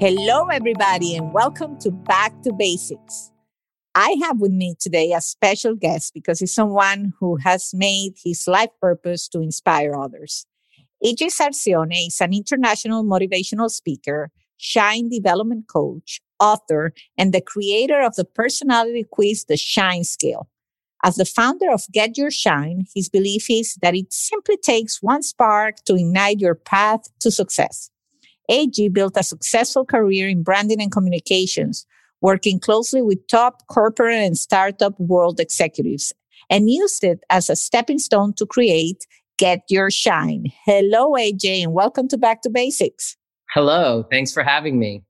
Hello, everybody, and welcome to Back to Basics. I have with me today a special guest because he's someone who has made his life purpose to inspire others. AJ Sarcione is an international motivational speaker, Shine development coach, author, and the creator of the personality quiz, The Shine Scale. As the founder of Get Your Shine, his belief is that it simply takes one spark to ignite your path to success. AJ built a successful career in branding and communications, working closely with top corporate and startup world executives, and used it as a stepping stone to create Get Your Shine. Hello, AJ, and welcome to Back to Basics. Hello, thanks for having me.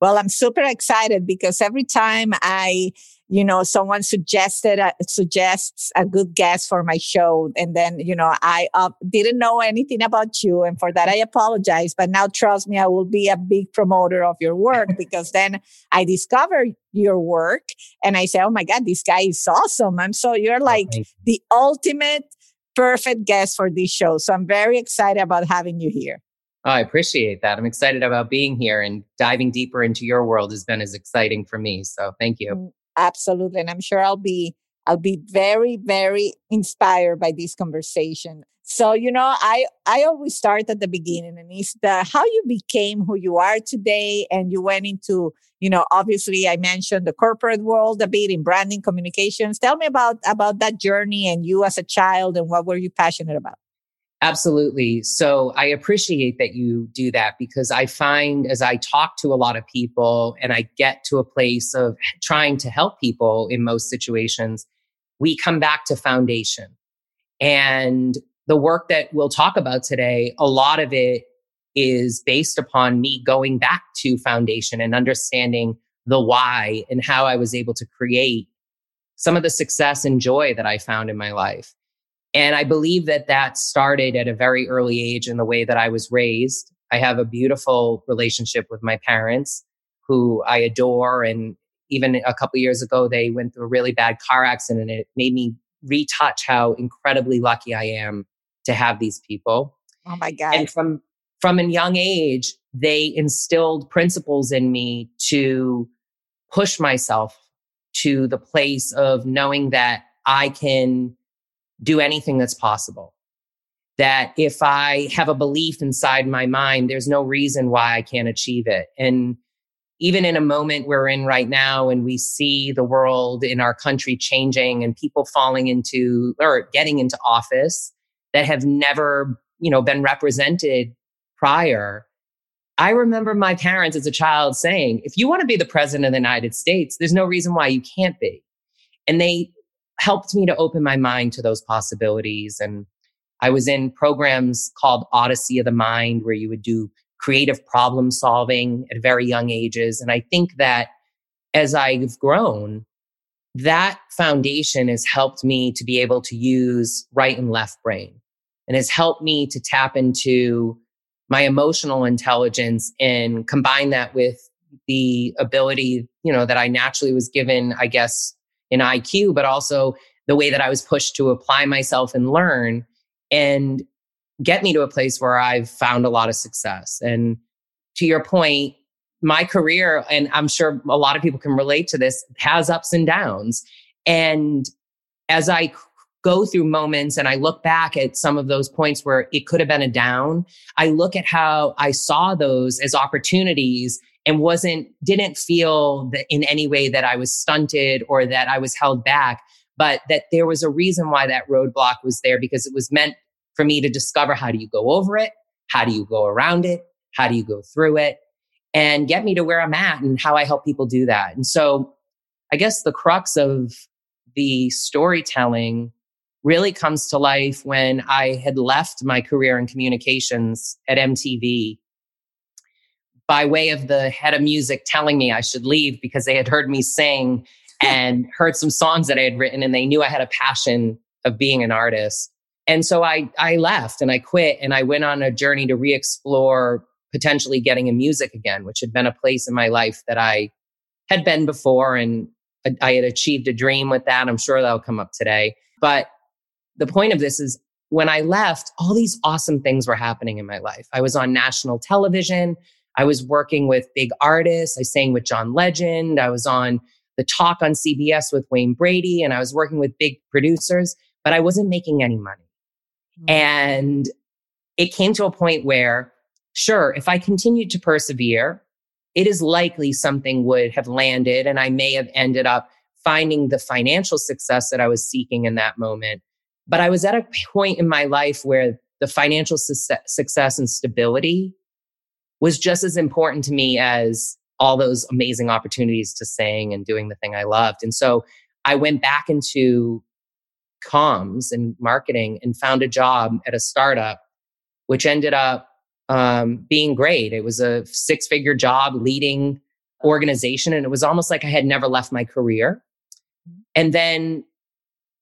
Well, I'm super excited because every time I you know, someone suggested uh, suggests a good guest for my show, and then you know, I uh, didn't know anything about you, and for that I apologize. But now, trust me, I will be a big promoter of your work because then I discover your work, and I say, "Oh my God, this guy is awesome!" And so you're oh, like you. the ultimate perfect guest for this show. So I'm very excited about having you here. Oh, I appreciate that. I'm excited about being here and diving deeper into your world has been as exciting for me. So thank you. Absolutely. And I'm sure I'll be I'll be very, very inspired by this conversation. So, you know, I, I always start at the beginning and it's the how you became who you are today. And you went into, you know, obviously I mentioned the corporate world a bit in branding communications. Tell me about about that journey and you as a child and what were you passionate about? Absolutely. So I appreciate that you do that because I find as I talk to a lot of people and I get to a place of trying to help people in most situations, we come back to foundation. And the work that we'll talk about today, a lot of it is based upon me going back to foundation and understanding the why and how I was able to create some of the success and joy that I found in my life. And I believe that that started at a very early age in the way that I was raised. I have a beautiful relationship with my parents who I adore. And even a couple years ago, they went through a really bad car accident and it made me retouch how incredibly lucky I am to have these people. Oh my God. And from, from a young age, they instilled principles in me to push myself to the place of knowing that I can do anything that's possible. That if I have a belief inside my mind, there's no reason why I can't achieve it. And even in a moment we're in right now and we see the world in our country changing and people falling into or getting into office that have never, you know, been represented prior. I remember my parents as a child saying, if you want to be the president of the United States, there's no reason why you can't be. And they helped me to open my mind to those possibilities. And I was in programs called Odyssey of the Mind, where you would do creative problem solving at very young ages. And I think that as I've grown, that foundation has helped me to be able to use right and left brain and has helped me to tap into my emotional intelligence and combine that with the ability, you know, that I naturally was given, I guess, in IQ, but also the way that I was pushed to apply myself and learn and get me to a place where I've found a lot of success. And to your point, my career, and I'm sure a lot of people can relate to this, has ups and downs. And as I go through moments and I look back at some of those points where it could have been a down, I look at how I saw those as opportunities and wasn't didn't feel that in any way that I was stunted or that I was held back, but that there was a reason why that roadblock was there because it was meant for me to discover how do you go over it, how do you go around it, how do you go through it, and get me to where I'm at and how I help people do that. And so I guess the crux of the storytelling really comes to life when I had left my career in communications at MTV by way of the head of music telling me I should leave because they had heard me sing and heard some songs that I had written and they knew I had a passion of being an artist. And so I, I left and I quit and I went on a journey to re-explore potentially getting in music again, which had been a place in my life that I had been before. And I had achieved a dream with that. I'm sure that'll come up today. But the point of this is when I left, all these awesome things were happening in my life. I was on national television. I was working with big artists. I sang with John Legend. I was on the talk on CBS with Wayne Brady and I was working with big producers, but I wasn't making any money. Mm-hmm. And it came to a point where, sure, if I continued to persevere, it is likely something would have landed and I may have ended up finding the financial success that I was seeking in that moment. But I was at a point in my life where the financial su- success and stability was just as important to me as all those amazing opportunities to sing and doing the thing I loved. And so I went back into comms and marketing and found a job at a startup, which ended up um, being great. It was a six figure job leading organization. And it was almost like I had never left my career. And then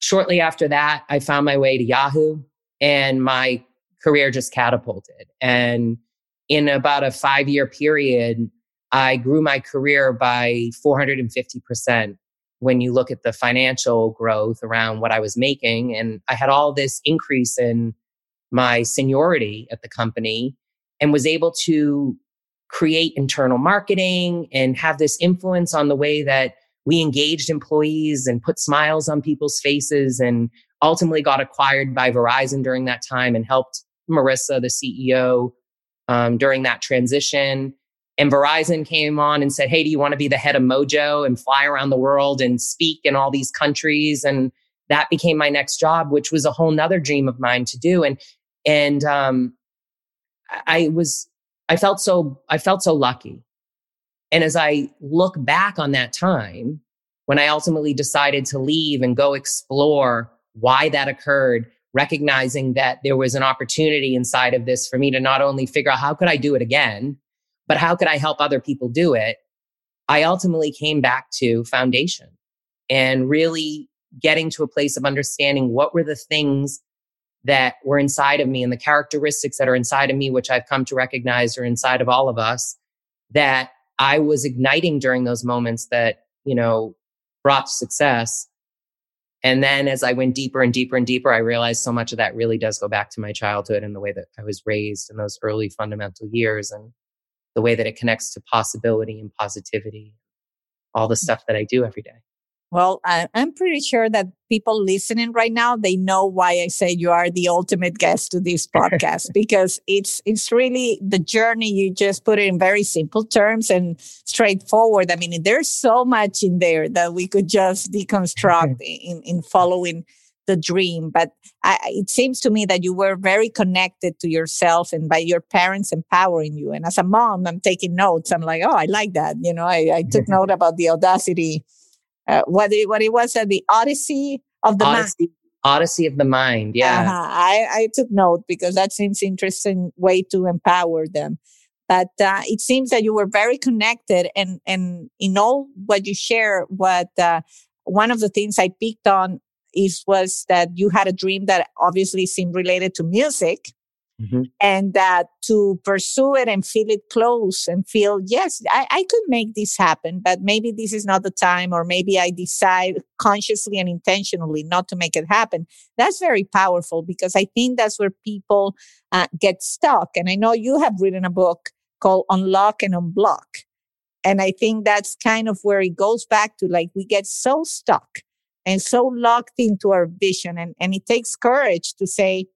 shortly after that, I found my way to Yahoo and my career just catapulted. And in about a five year period, I grew my career by 450% when you look at the financial growth around what I was making. And I had all this increase in my seniority at the company and was able to create internal marketing and have this influence on the way that we engaged employees and put smiles on people's faces and ultimately got acquired by Verizon during that time and helped Marissa, the CEO, um, during that transition. And Verizon came on and said, Hey, do you want to be the head of Mojo and fly around the world and speak in all these countries? And that became my next job, which was a whole nother dream of mine to do. And, and, um, I was, I felt so, I felt so lucky. And as I look back on that time, when I ultimately decided to leave and go explore why that occurred, recognizing that there was an opportunity inside of this for me to not only figure out how could I do it again, but how could I help other people do it? I ultimately came back to foundation and really getting to a place of understanding what were the things that were inside of me and the characteristics that are inside of me, which I've come to recognize are inside of all of us that I was igniting during those moments that, you know, brought success. And then as I went deeper and deeper and deeper, I realized so much of that really does go back to my childhood and the way that I was raised in those early fundamental years and the way that it connects to possibility and positivity, all the mm. stuff that I do every day. Well, I, am pretty sure that people listening right now, they know why I say you are the ultimate guest to this podcast because it's, it's really the journey. You just put it in very simple terms and straightforward. I mean, there's so much in there that we could just deconstruct in, in following the dream. But I, it seems to me that you were very connected to yourself and by your parents empowering you. And as a mom, I'm taking notes. I'm like, oh, I like that. You know, I, I took note about the audacity, uh, what it, what it was, the odyssey of the odyssey, mind. Odyssey of the mind. Yeah. Uh-huh. I, I took note because that seems interesting way to empower them. But uh, it seems that you were very connected, and and in all what you share, what uh, one of the things I picked on is was that you had a dream that obviously seemed related to music mm-hmm. and that to pursue it and feel it close and feel yes I, I could make this happen but maybe this is not the time or maybe i decide consciously and intentionally not to make it happen that's very powerful because i think that's where people uh, get stuck and i know you have written a book called unlock and unblock and i think that's kind of where it goes back to like we get so stuck and so locked into our vision. And, and it takes courage to say,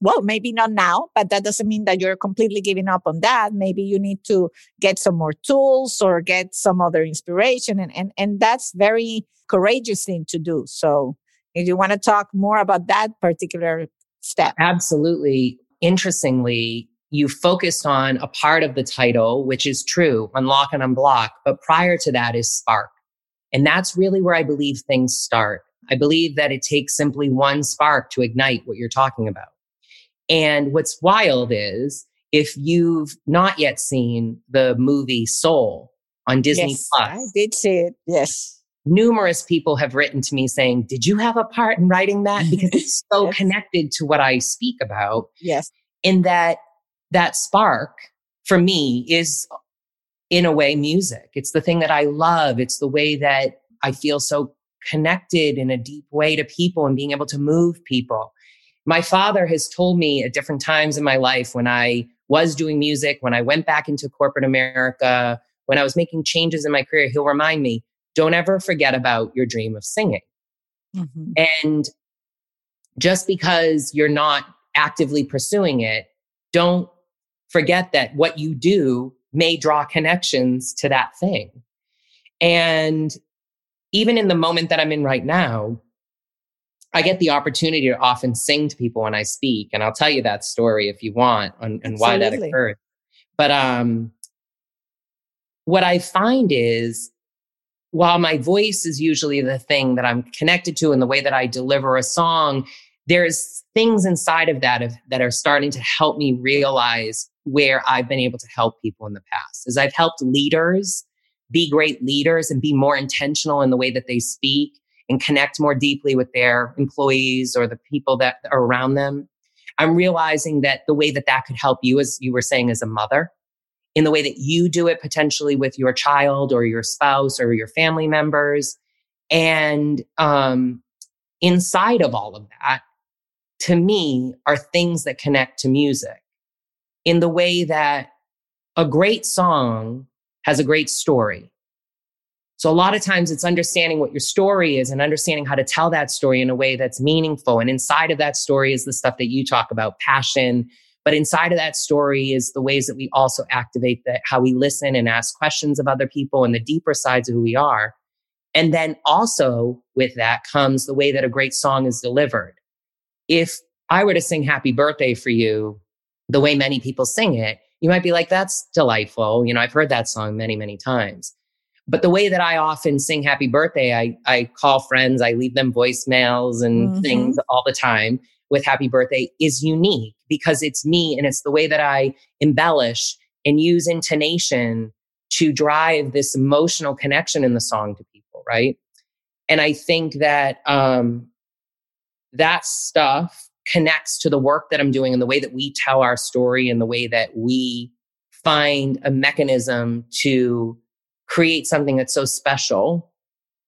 well, maybe not now, but that doesn't mean that you're completely giving up on that. Maybe you need to get some more tools or get some other inspiration. And, and, and that's very courageous thing to do. So if you want to talk more about that particular step. Absolutely. Interestingly, you focused on a part of the title, which is true, unlock and unblock. But prior to that is spark. And that's really where I believe things start. I believe that it takes simply one spark to ignite what you're talking about. And what's wild is if you've not yet seen the movie Soul on Disney yes, Plus, I did see it. Yes. numerous people have written to me saying, Did you have a part in writing that? Because it's so Yes. connected to what I speak about. Yes. In that, that spark for me is in a way music. It's the thing that I love. It's the way that I feel so connected in a deep way to people and being able to move people. My father has told me at different times in my life when I was doing music, when I went back into corporate America, when I was making changes in my career, he'll remind me, don't ever forget about your dream of singing. Mhm. And just because you're not actively pursuing it, don't forget that what you do may draw connections to that thing. And even in the moment that I'm in right now, I get the opportunity to often sing to people when I speak. And I'll tell you that story if you want and, and why that occurred. But um, what I find is while my voice is usually the thing that I'm connected to and the way that I deliver a song, there's things inside of that of, that are starting to help me realize where I've been able to help people in the past. As I've helped leaders be great leaders and be more intentional in the way that they speak and connect more deeply with their employees or the people that are around them. I'm realizing that the way that that could help you, as you were saying, as a mother, in the way that you do it potentially with your child or your spouse or your family members. And um, inside of all of that, to me, are things that connect to music in the way that a great song has a great story. So a lot of times it's understanding what your story is and understanding how to tell that story in a way that's meaningful. And inside of that story is the stuff that you talk about, passion. But inside of that story is the ways that we also activate that, how we listen and ask questions of other people and the deeper sides of who we are. And then also with that comes the way that a great song is delivered. If I were to sing happy birthday for you, the way many people sing it, you might be like, that's delightful. You know, I've heard that song many, many times. But the way that I often sing happy birthday, I, I call friends, I leave them voicemails and Mhm. things all the time with happy birthday is unique because it's me and it's the way that I embellish and use intonation to drive this emotional connection in the song to people, right? And I think that um, that stuff connects to the work that I'm doing and the way that we tell our story and the way that we find a mechanism to create something that's so special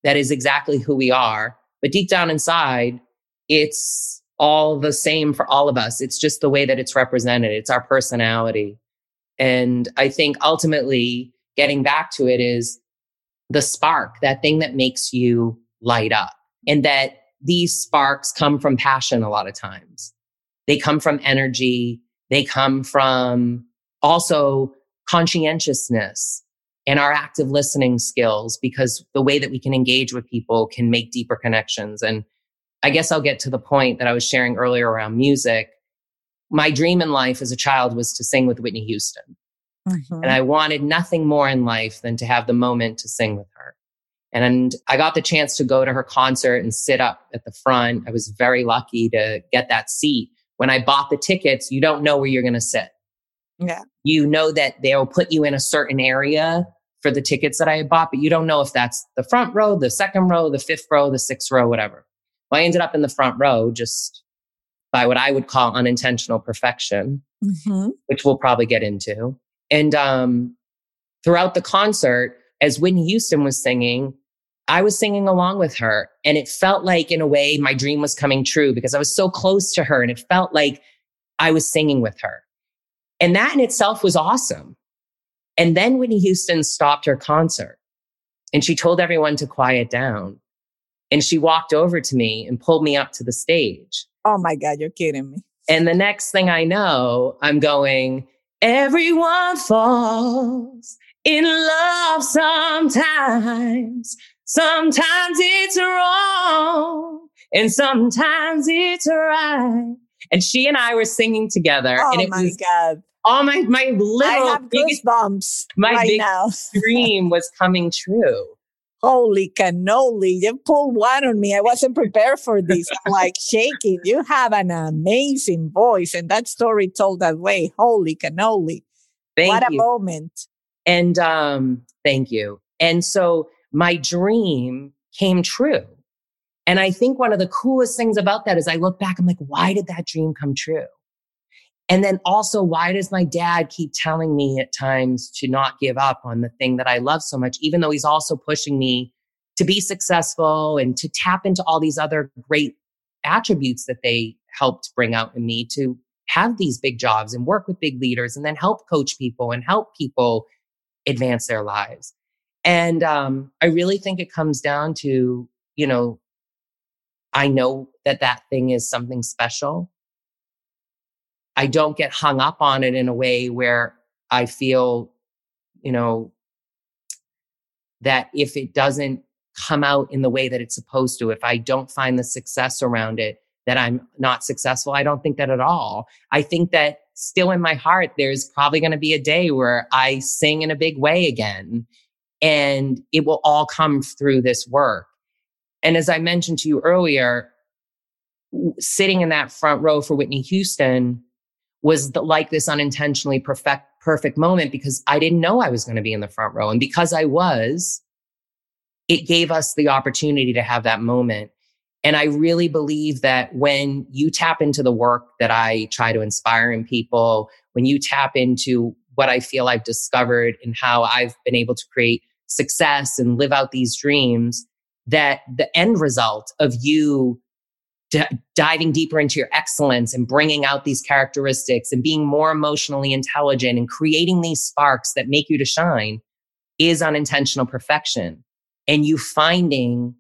that is exactly who we are. But deep down inside, it's all the same for all of us. It's just the way that it's represented, it's our personality. And I think ultimately, getting back to it is the spark, that thing that makes you light up. And that these sparks come from passion a lot of times. They come from energy. They come from also conscientiousness and our active listening skills because the way that we can engage with people can make deeper connections. And I guess I'll get to the point that I was sharing earlier around music. My dream in life as a child was to sing with Whitney Houston. Mhm. And I wanted nothing more in life than to have the moment to sing with her. And I got the chance to go to her concert and sit up at the front. I was very lucky to get that seat. When I bought the tickets, you don't know where you're going to sit. Yeah. You know that they'll put you in a certain area for the tickets that I had bought, but you don't know if that's the front row, the second row, the fifth row, the sixth row, whatever. Well, I ended up in the front row just by what I would call unintentional perfection Mhm. which we'll probably get into. And um, throughout the concert, as Whitney Houston was singing, I was singing along with her. And it felt like, in a way, my dream was coming true because I was so close to her and it felt like I was singing with her. And that in itself was awesome. And then Whitney Houston stopped her concert and she told everyone to quiet down. And she walked over to me and pulled me up to the stage. Oh my God, you're kidding me. And the next thing I know, I'm going, everyone falls in love sometimes. Sometimes it's wrong and sometimes it's right. And she and I were singing together Oh and it my was God. All my, my little biggest goosebumps my right dream was coming true. Holy cannoli. You pulled one on me. I wasn't prepared for this. I'm like shaking. You have an amazing voice. And that story told that way. Holy cannoli. Thank what you. a moment. And um, thank you. And so my dream came true. And I think one of the coolest things about that is I look back, I'm like, why did that dream come true? And then also, why does my dad keep telling me at times to not give up on the thing that I love so much, even though he's also pushing me to be successful and to tap into all these other great attributes that they helped bring out in me to have these big jobs and work with big leaders and then help coach people and help people advance their lives. And um, I really think it comes down to, you know, I know that that thing is something special. I don't get hung up on it in a way where I feel, you know, that if it doesn't come out in the way that it's supposed to, if I don't find the success around it, that I'm not successful. I don't think that at all. I think that still in my heart, there's probably going to be a day where I sing in a big way again. And it will all come through this work. And as I mentioned to you earlier, sitting in that front row for Whitney Houston was the, like this unintentionally perfect, perfect moment because I didn't know I was going to be in the front row. And because I was, it gave us the opportunity to have that moment. And I really believe that when you tap into the work that I try to inspire in people, when you tap into what I feel I've discovered and how I've been able to create success and live out these dreams, that the end result of you d- diving deeper into your excellence and bringing out these characteristics and being more emotionally intelligent and creating these sparks that make you to shine is unintentional perfection. And you finding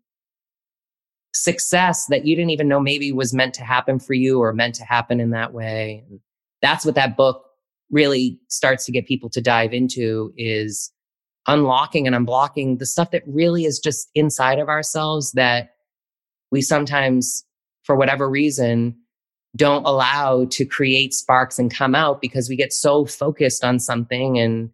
success that you didn't even know maybe was meant to happen for you or meant to happen in that way. And that's what that book really starts to get people to dive into is unlocking and unblocking the stuff that really is just inside of ourselves that we sometimes, for whatever reason, don't allow to create sparks and come out because we get so focused on something and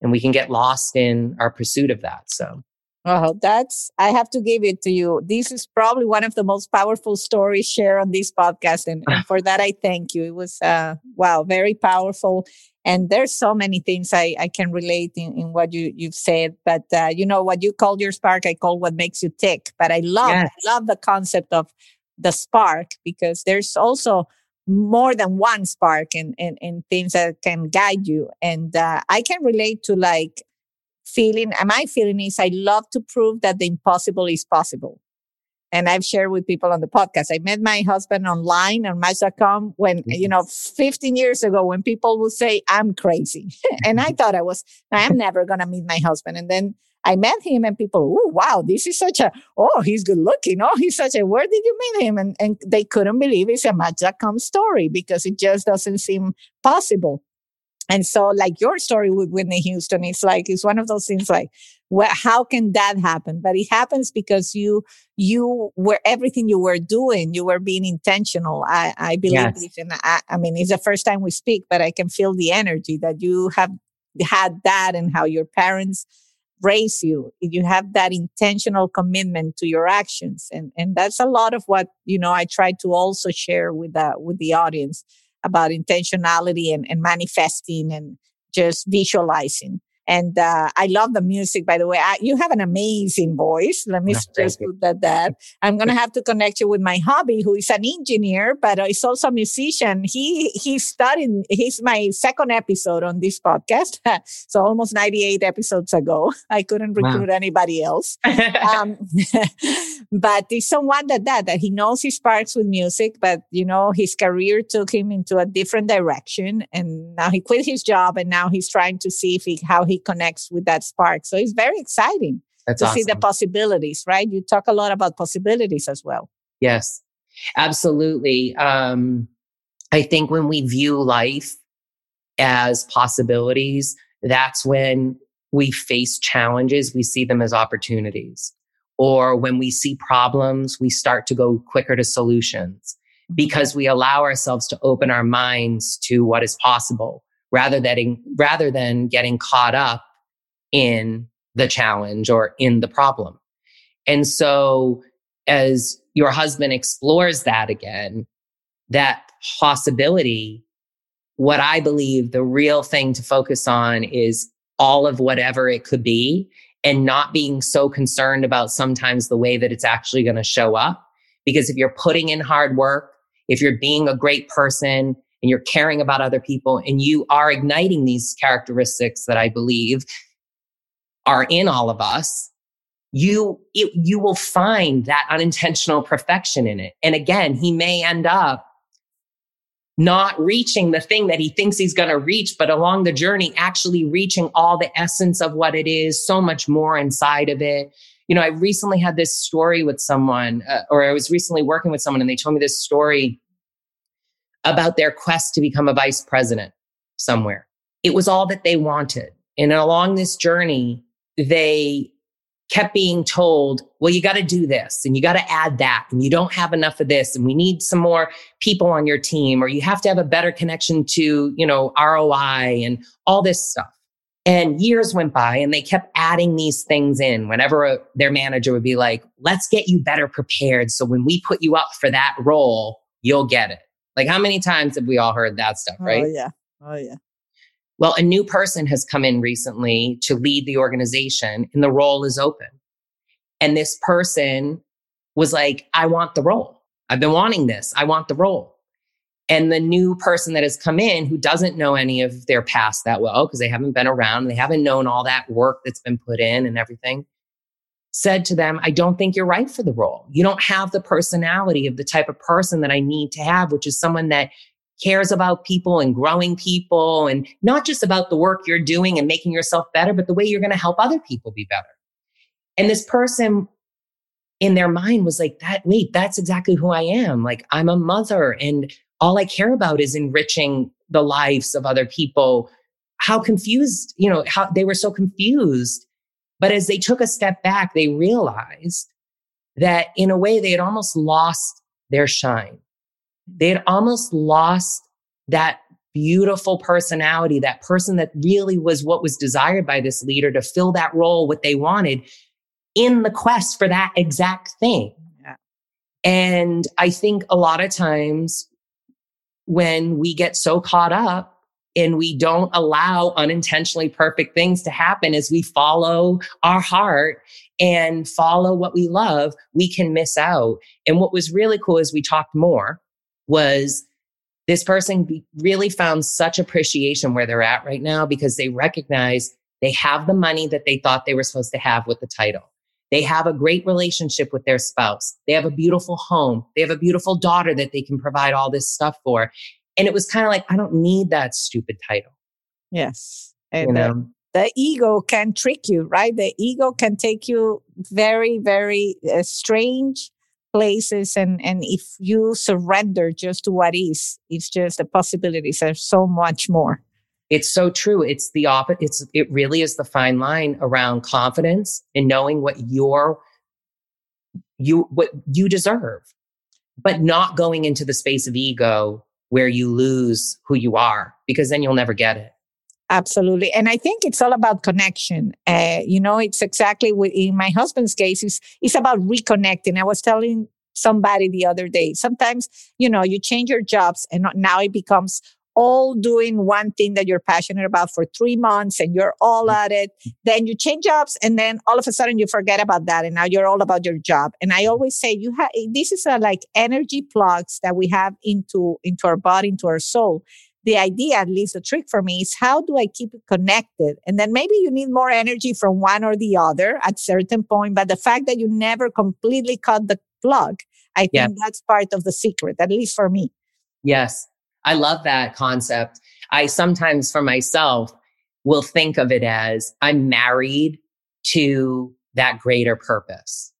and we can get lost in our pursuit of that. So Oh, that's, I have to give it to you. This is probably one of the most powerful stories shared on this podcast. And, and for that, I thank you. It was, uh, wow, very powerful. And there's so many things I, I can relate in, in what you, you've said. But, uh, you know, what you call your spark, I call what makes you tick. But I love, yes. I love the concept of the spark because there's also more than one spark and, and, and things that can guide you. And uh, I can relate to like feeling, and my feeling is I love to prove that the impossible is possible. And I've shared with people on the podcast. I met my husband online on Match.com when, you mm-hmm. know, 15 years ago when people would say, I'm crazy. and I thought I was, I am never going to meet my husband. And then I met him and people, oh, wow, this is such a, oh, he's good looking. Oh, he's such a, where did you meet him? And, and they couldn't believe it's a Match.com story because it just doesn't seem possible. And so, like your story with Whitney Houston, it's like, it's one of those things like, well, how can that happen? But it happens because you, you were everything you were doing, you were being intentional. I, I believe yes. this. And I, I mean, it's the first time we speak, but I can feel the energy that you have had that and how your parents raise you. If you have that intentional commitment to your actions. And, and that's a lot of what, you know, I try to also share with the, with the audience about intentionality and, and manifesting and just visualizing. And uh, I love the music, by the way. I, you have an amazing voice. Let me just put that that. I'm going to have to connect you with my hobby, who is an engineer, but he's also a musician. He he studied. He's my second episode on this podcast, so almost 98 episodes ago. I couldn't recruit wow. anybody else. um, but he's someone that that that he knows he sparks with music, but you know his career took him into a different direction, and now he quit his job, and now he's trying to see if he how he connects with that spark. So it's very exciting That's to awesome. see the possibilities, right? You talk a lot about possibilities as well. Yes, absolutely. Um, I think when we view life as possibilities, that's when we face challenges, we see them as opportunities. Or when we see problems, we start to go quicker to solutions mm-hmm. because we allow ourselves to open our minds to what is possible rather than, rather than getting caught up in the challenge or in the problem. And so as your husband explores that again, that possibility, what I believe the real thing to focus on is all of whatever it could be and not being so concerned about sometimes the way that it's actually going to show up. Because if you're putting in hard work, if you're being a great person and you're caring about other people and you are igniting these characteristics that I believe are in all of us, you, it, you will find that unintentional perfection in it. And again, he may end up not reaching the thing that he thinks he's going to reach, but along the journey, actually reaching all the essence of what it is, so much more inside of it. You know, I recently had this story with someone, uh, or I was recently working with someone, and they told me this story about their quest to become a vice president somewhere. It was all that they wanted. And along this journey, they kept being told, well, you got to do this and you got to add that and you don't have enough of this and we need some more people on your team or you have to have a better connection to, you know, ROI and all this stuff. And years went by and they kept adding these things in whenever a, their manager would be like, let's get you better prepared. So when we put you up for that role, you'll get it. Like how many times have we all heard that stuff, oh, right? Oh, yeah. Oh, yeah. Well, a new person has come in recently to lead the organization and the role is open. And this person was like, I want the role. I've been wanting this. I want the role. And the new person that has come in who doesn't know any of their past that well, because they haven't been around, they haven't known all that work that's been put in and everything, said to them, I don't think you're right for the role. You don't have the personality of the type of person that I need to have, which is someone that cares about people and growing people and not just about the work you're doing and making yourself better, but the way you're going to help other people be better. And this person in their mind was like, that, wait, that's exactly who I am. Like, I'm a mother and all I care about is enriching the lives of other people. How confused, you know, how they were so confused. But as they took a step back, they realized that in a way they had almost lost their shine they had almost lost that beautiful personality, that person that really was what was desired by this leader to fill that role, what they wanted in the quest for that exact thing. Yeah. And I think a lot of times when we get so caught up and we don't allow unintentionally perfect things to happen as we follow our heart and follow what we love, we can miss out. And what was really cool is we talked more was this person really found such appreciation where they're at right now because they recognize they have the money that they thought they were supposed to have with the title. They have a great relationship with their spouse. They have a beautiful home. They have a beautiful daughter that they can provide all this stuff for. And it was kind of like, I don't need that stupid title. Yes. And you know? the, the, ego can trick you, right? The ego can take you very, very uh, strange places and and if you surrender just to what is it's just the possibilities are so much more it's so true it's the opposite it's it really is the fine line around confidence and knowing what your you what you deserve but not going into the space of ego where you lose who you are because then you'll never get it Absolutely. And I think it's all about connection. Uh, you know, it's exactly what in my husband's case, it's, it's about reconnecting. I was telling somebody the other day, sometimes, you know, you change your jobs and now it becomes all doing one thing that you're passionate about for three months and you're all mm. at it. Then you change jobs and then all of a sudden you forget about that and now you're all about your job. And I always say you have, this is a like energy plugs that we have into, into our body, into our soul the idea, at least the trick for me is how do I keep it connected? And then maybe you need more energy from one or the other at certain point, but the fact that you never completely cut the plug, I think yeah. that's part of the secret, at least for me. Yes. I love that concept. I sometimes for myself will think of it as I'm married to that greater purpose.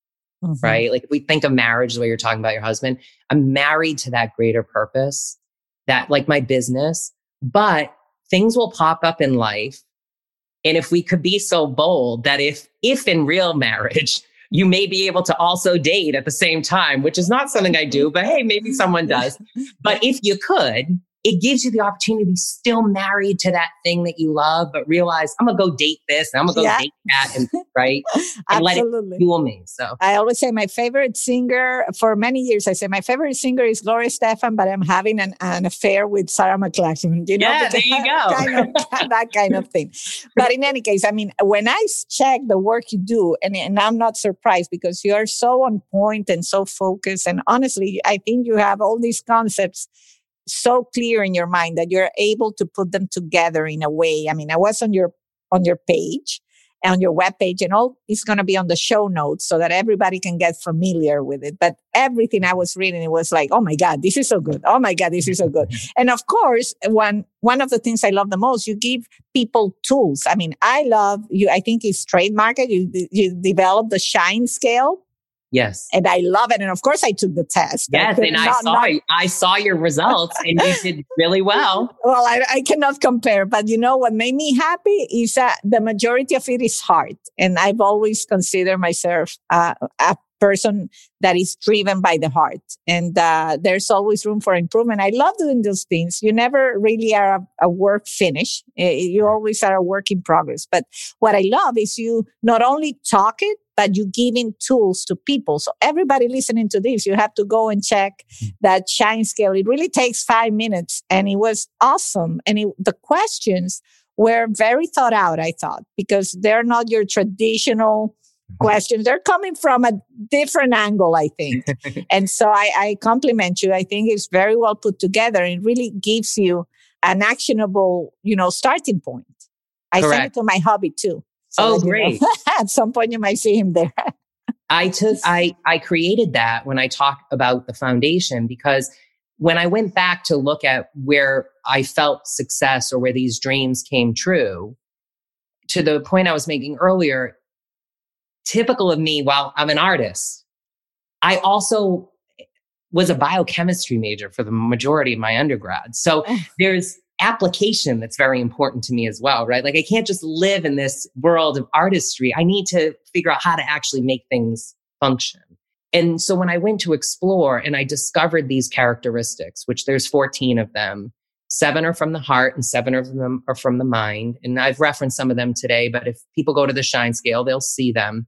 Mm-hmm. Right. Like we think of marriage the way you're talking about your husband, I'm married to that greater purpose that like my business, but things will pop up in life. And if we could be so bold that if, if in real marriage, you may be able to also date at the same time, which is not something I do, but hey, maybe someone does. But if you could, it gives you the opportunity to be still married to that thing that you love, but realize I'm gonna go date this and I'm gonna go yeah. date that and right and let it fuel me. So I always say my favorite singer for many years. I say my favorite singer is Gloria Estefan, but I'm having an, an affair with Sarah McLachlan. You know, yeah, there you go. Kind of, that kind of thing. But in any case, I mean, when I check the work you do, and, and I'm not surprised because you are so on point and so focused. And honestly, I think you have all these concepts so clear in your mind that you're able to put them together in a way. I mean, I was on your on your page on your webpage and all is going to be on the show notes so that everybody can get familiar with it. But everything I was reading, it was like, oh my God, this is so good. Oh my God, this is so good. Mm-hmm. And of course, one, one of the things I love the most, you give people tools. I mean, I love you. I think it's trademarked. You, you develop the shine scale Yes. And I love it. And of course I took the test. Yes. I and I saw not, I saw your results and you did really well. Well, I, I, cannot compare, but you know what made me happy is that the majority of it is heart. And I've always considered myself uh, a person that is driven by the heart. And uh, there's always room for improvement. I love doing those things. You never really are a, a, work finish. You always are a work in progress. But what I love is you not only talk it, but you giving tools to people. So everybody listening to this, you have to go and check hmm. that shine scale. It really takes five minutes and it was awesome. And it, the questions were very thought out, I thought, because they're not your traditional. Mm-hmm. questions. They're coming from a different angle, I think. and so I, I compliment you. I think it's very well put together. It really gives you an actionable, you know, starting point. I Correct. sent it to my hobby too. So oh, great. At some point you might see him there. I took, I, I created that when I talk about the foundation because when I went back to look at where I felt success or where these dreams came true, to the point I was making earlier, typical of me, while I'm an artist, I also was a biochemistry major for the majority of my undergrad. So there's application that's very important to me as well, right? Like I can't just live in this world of artistry. I need to figure out how to actually make things function. And so when I went to explore and I discovered these characteristics, which there's 14 of them, seven are from the heart and seven of them are from the mind. And I've referenced some of them today, but if people go to the shine scale, they'll see them.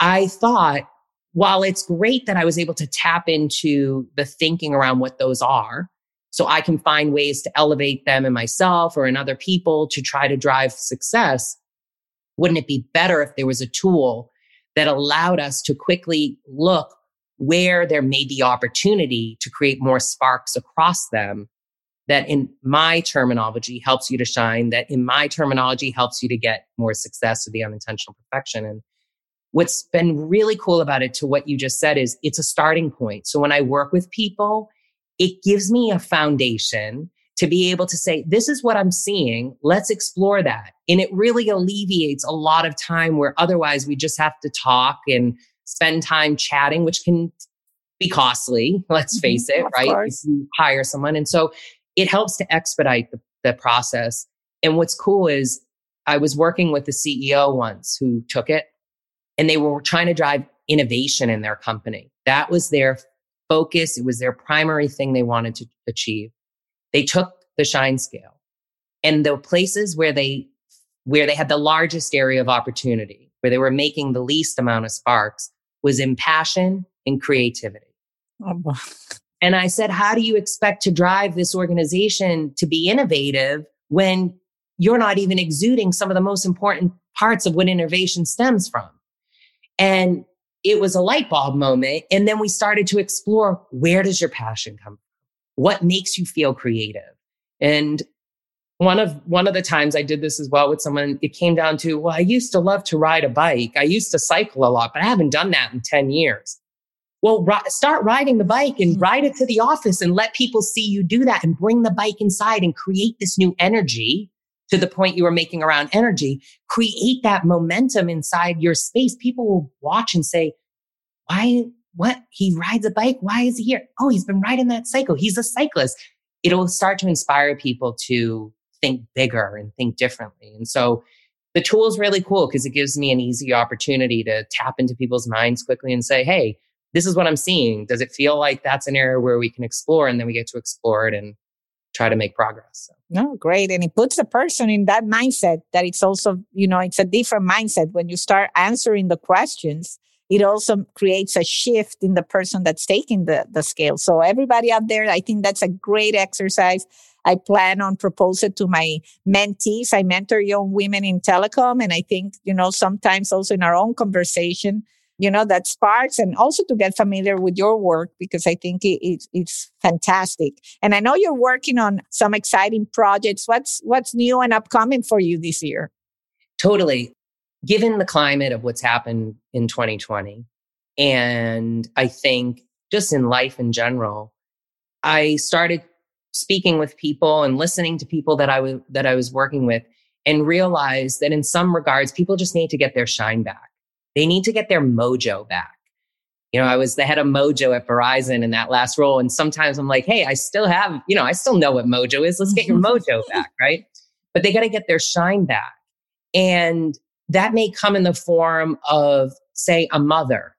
I thought, while it's great that I was able to tap into the thinking around what those are, so I can find ways to elevate them in myself or in other people to try to drive success. Wouldn't it be better if there was a tool that allowed us to quickly look where there may be opportunity to create more sparks across them that in my terminology helps you to shine, that in my terminology helps you to get more success or the unintentional perfection. And what's been really cool about it to what you just said is it's a starting point. So when I work with people, it gives me a foundation to be able to say, this is what I'm seeing. Let's explore that. And it really alleviates a lot of time where otherwise we just have to talk and spend time chatting, which can be costly. Let's mm-hmm. face it, right? If you hire someone. And so it helps to expedite the, the process. And what's cool is I was working with the CEO once who took it and they were trying to drive innovation in their company. That was their focus. It was their primary thing they wanted to achieve. They took the shine scale and the places where they, where they had the largest area of opportunity, where they were making the least amount of sparks was in passion and creativity. Oh, and I said, how do you expect to drive this organization to be innovative when you're not even exuding some of the most important parts of what innovation stems from? And it was a light bulb moment. And then we started to explore where does your passion come from? What makes you feel creative? And one of one of the times I did this as well with someone, it came down to, well, I used to love to ride a bike. I used to cycle a lot, but I haven't done that in 10 years. Well, ri- start riding the bike and hmm. ride it to the office and let people see you do that and bring the bike inside and create this new energy to the point you were making around energy, create that momentum inside your space. People will watch and say, why, what? He rides a bike. Why is he here? Oh, he's been riding that cycle. He's a cyclist. It'll start to inspire people to think bigger and think differently. And so the tool is really cool because it gives me an easy opportunity to tap into people's minds quickly and say, Hey, this is what I'm seeing. Does it feel like that's an area where we can explore? And then we get to explore it and try to make progress. So. No, great. And it puts the person in that mindset that it's also, you know, it's a different mindset. When you start answering the questions, it also creates a shift in the person that's taking the, the scale. So everybody out there, I think that's a great exercise. I plan on propose it to my mentees. I mentor young women in telecom. And I think, you know, sometimes also in our own conversation, you know, that sparks and also to get familiar with your work because I think it, it, it's fantastic. And I know you're working on some exciting projects. What's, what's new and upcoming for you this year? Totally. Given the climate of what's happened in 2020, and I think just in life in general, I started speaking with people and listening to people that I was that I was working with and realized that in some regards people just need to get their shine back. They need to get their mojo back. You know, I was the head of mojo at Verizon in that last role. And sometimes I'm like, hey, I still have, you know, I still know what mojo is. Let's get your mojo back, right? But they got to get their shine back. And that may come in the form of, say, a mother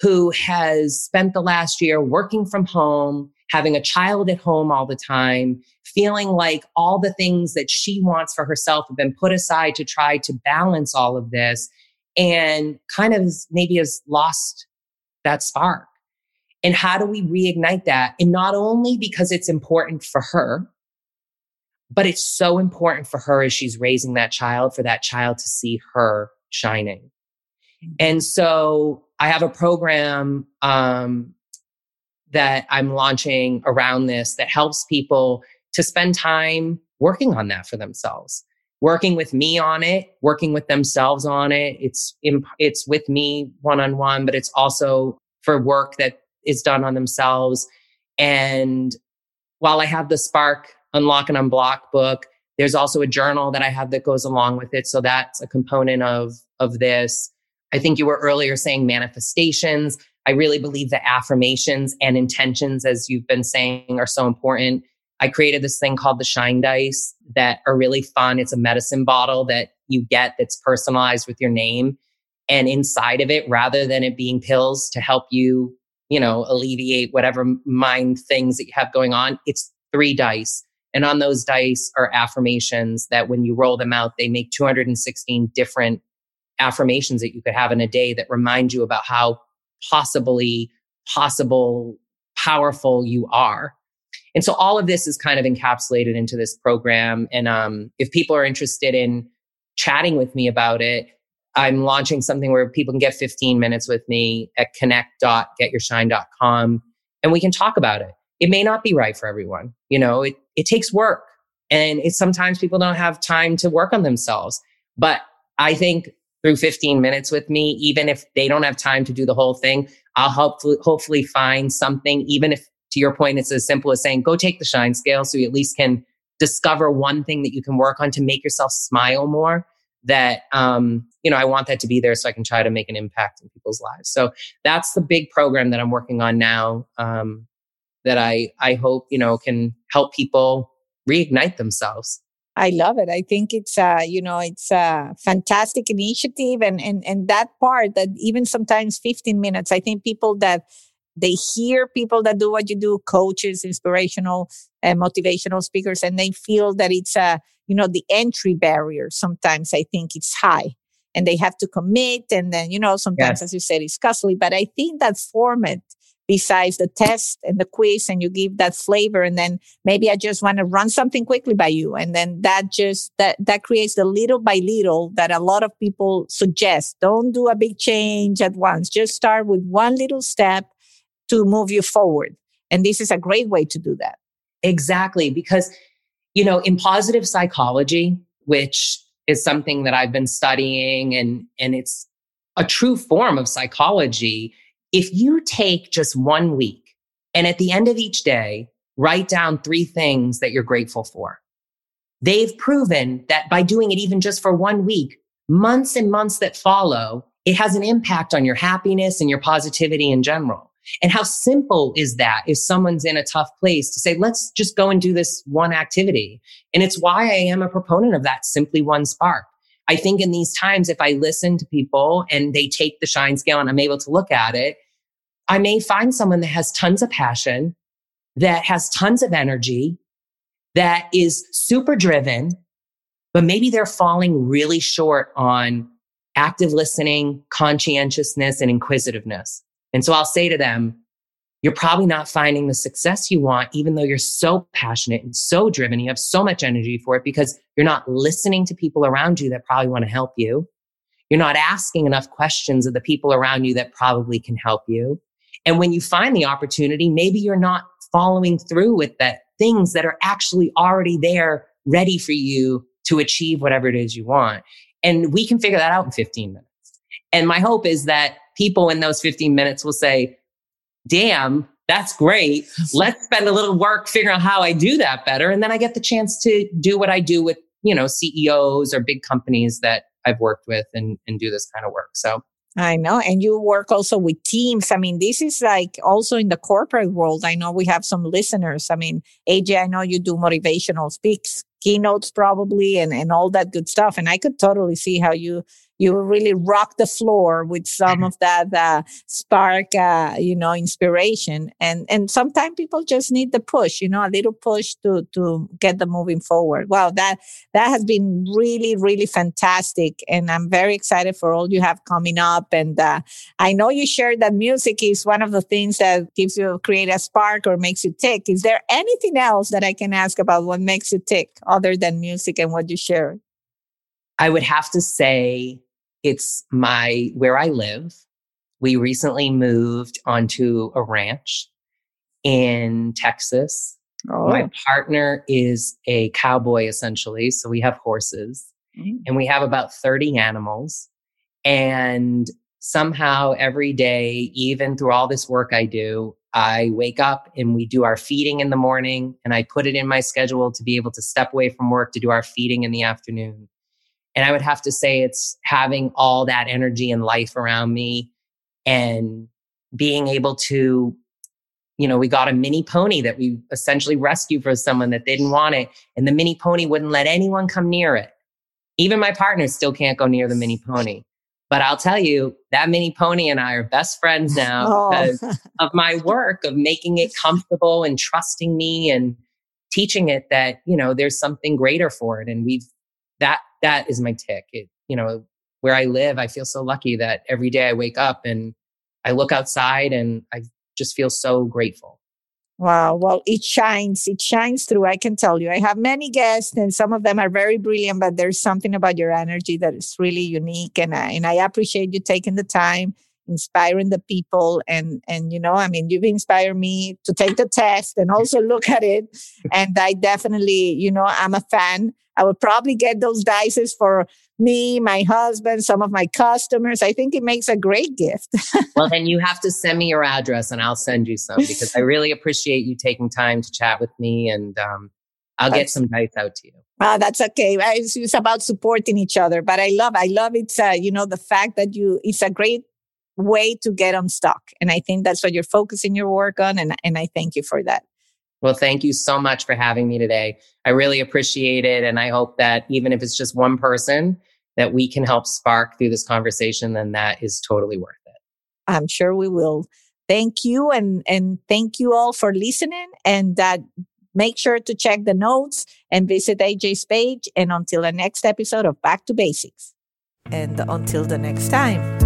who has spent the last year working from home, having a child at home all the time, feeling like all the things that she wants for herself have been put aside to try to balance all of this and kind of maybe has lost that spark. And how do we reignite that? And not only because it's important for her, but it's so important for her as she's raising that child for that child to see her shining. Mm-hmm. And so I have a program um, that I'm launching around this that helps people to spend time working on that for themselves working with me on it, working with themselves on it. It's, imp- it's with me one on one, but it's also for work that is done on themselves. And while I have the Spark Unlock and Unblock book, there's also a journal that I have that goes along with it. So that's a component of, of this. I think you were earlier saying manifestations. I really believe that affirmations and intentions, as you've been saying, are so important. I created this thing called the Shine Dice that are really fun. It's a medicine bottle that you get that's personalized with your name. And inside of it, rather than it being pills to help you, you know, alleviate whatever mind things that you have going on, it's three dice. And on those dice are affirmations that when you roll them out, they make 216 different affirmations that you could have in a day that remind you about how possibly possible powerful you are and so all of this is kind of encapsulated into this program. And um, if people are interested in chatting with me about it, I'm launching something where people can get 15 minutes with me at connect.getyourshine.com and we can talk about it. It may not be right for everyone. You know, it, it takes work and it's sometimes people don't have time to work on themselves. But I think through 15 minutes with me, even if they don't have time to do the whole thing, I'll hopefully, hopefully find something, even if to your point, it's as simple as saying, go take the shine scale so you at least can discover one thing that you can work on to make yourself smile more that um, you know i want that to be there so i can try to make an impact in people's lives so that's the big program that i'm working on now um, that i i hope you know can help people reignite themselves I love it. I think it's uh, you know, it's a fantastic initiative and and and that part that even sometimes 15 minutes, I think people that they hear people that do what you do, coaches, inspirational and motivational speakers, and they feel that it's a, you know, the entry barrier. Sometimes I think it's high and they have to commit. And then, you know, sometimes, yes. as you said, it's costly. But I think that format, besides the test and the quiz, and you give that flavor, and then maybe I just want to run something quickly by you. And then that just, that, that creates the little by little that a lot of people suggest. Don't do a big change at once. Just start with one little step to move you forward. And this is a great way to do that. Exactly. Because, you know, in positive psychology, which is something that I've been studying and, and it's a true form of psychology. If you take just one week and at the end of each day, write down three things that you're grateful for. They've proven that by doing it even just for one week, months and months that follow, it has an impact on your happiness and your positivity in general. And how simple is that if someone's in a tough place to say, let's just go and do this one activity. And it's why I am a proponent of that simply one spark. I think in these times, if I listen to people and they take the shine scale and I'm able to look at it, I may find someone that has tons of passion, that has tons of energy, that is super driven, but maybe they're falling really short on active listening, conscientiousness, and inquisitiveness. And so I'll say to them, you're probably not finding the success you want, even though you're so passionate and so driven. You have so much energy for it because you're not listening to people around you that probably want to help you. You're not asking enough questions of the people around you that probably can help you. And when you find the opportunity, maybe you're not following through with the things that are actually already there ready for you to achieve whatever it is you want. And we can figure that out in 15 minutes. And my hope is that people in those 15 minutes will say, damn, that's great. Let's spend a little work figuring out how I do that better. And then I get the chance to do what I do with, you know, CEOs or big companies that I've worked with and, and do this kind of work. So I know. And you work also with teams. I mean, this is like also in the corporate world. I know we have some listeners. I mean, AJ, I know you do motivational speaks, keynotes probably, and, and all that good stuff. And I could totally see how you you really rock the floor with some of that uh, spark, uh, you know, inspiration. And and sometimes people just need the push, you know, a little push to to get them moving forward. Wow, that that has been really really fantastic, and I'm very excited for all you have coming up. And uh, I know you shared that music is one of the things that gives you create a spark or makes you tick. Is there anything else that I can ask about what makes you tick other than music and what you share? I would have to say it's my where I live. We recently moved onto a ranch in Texas. Oh. My partner is a cowboy essentially, so we have horses mm. and we have about 30 animals and somehow every day even through all this work I do, I wake up and we do our feeding in the morning and I put it in my schedule to be able to step away from work to do our feeding in the afternoon. And I would have to say it's having all that energy and life around me and being able to, you know, we got a mini pony that we essentially rescued for someone that didn't want it. And the mini pony wouldn't let anyone come near it. Even my partner still can't go near the mini pony. But I'll tell you, that mini pony and I are best friends now oh. because of my work of making it comfortable and trusting me and teaching it that, you know, there's something greater for it. And we've that that is my tick. It, you know, where I live, I feel so lucky that every day I wake up and I look outside and I just feel so grateful. Wow. Well, it shines. It shines through. I can tell you. I have many guests, and some of them are very brilliant, but there's something about your energy that is really unique. And I, and I appreciate you taking the time, inspiring the people. And, and, you know, I mean, you've inspired me to take the test and also look at it. And I definitely, you know, I'm a fan. I would probably get those dices for me, my husband, some of my customers. I think it makes a great gift. well, then you have to send me your address and I'll send you some because I really appreciate you taking time to chat with me and um, I'll get some dice out to you. Ah, that's okay. It's, it's, about supporting each other, but I love, I love it. Uh, you know, the fact that you, it's a great way to get unstuck. And I think that's what you're focusing your work on. And, and I thank you for that. Well, thank you so much for having me today. I really appreciate it. And I hope that even if it's just one person that we can help spark through this conversation, then that is totally worth it. I'm sure we will. Thank you. And, and thank you all for listening. And that make sure to check the notes and visit AJ's page. And until the next episode of Back to Basics. And until the next time.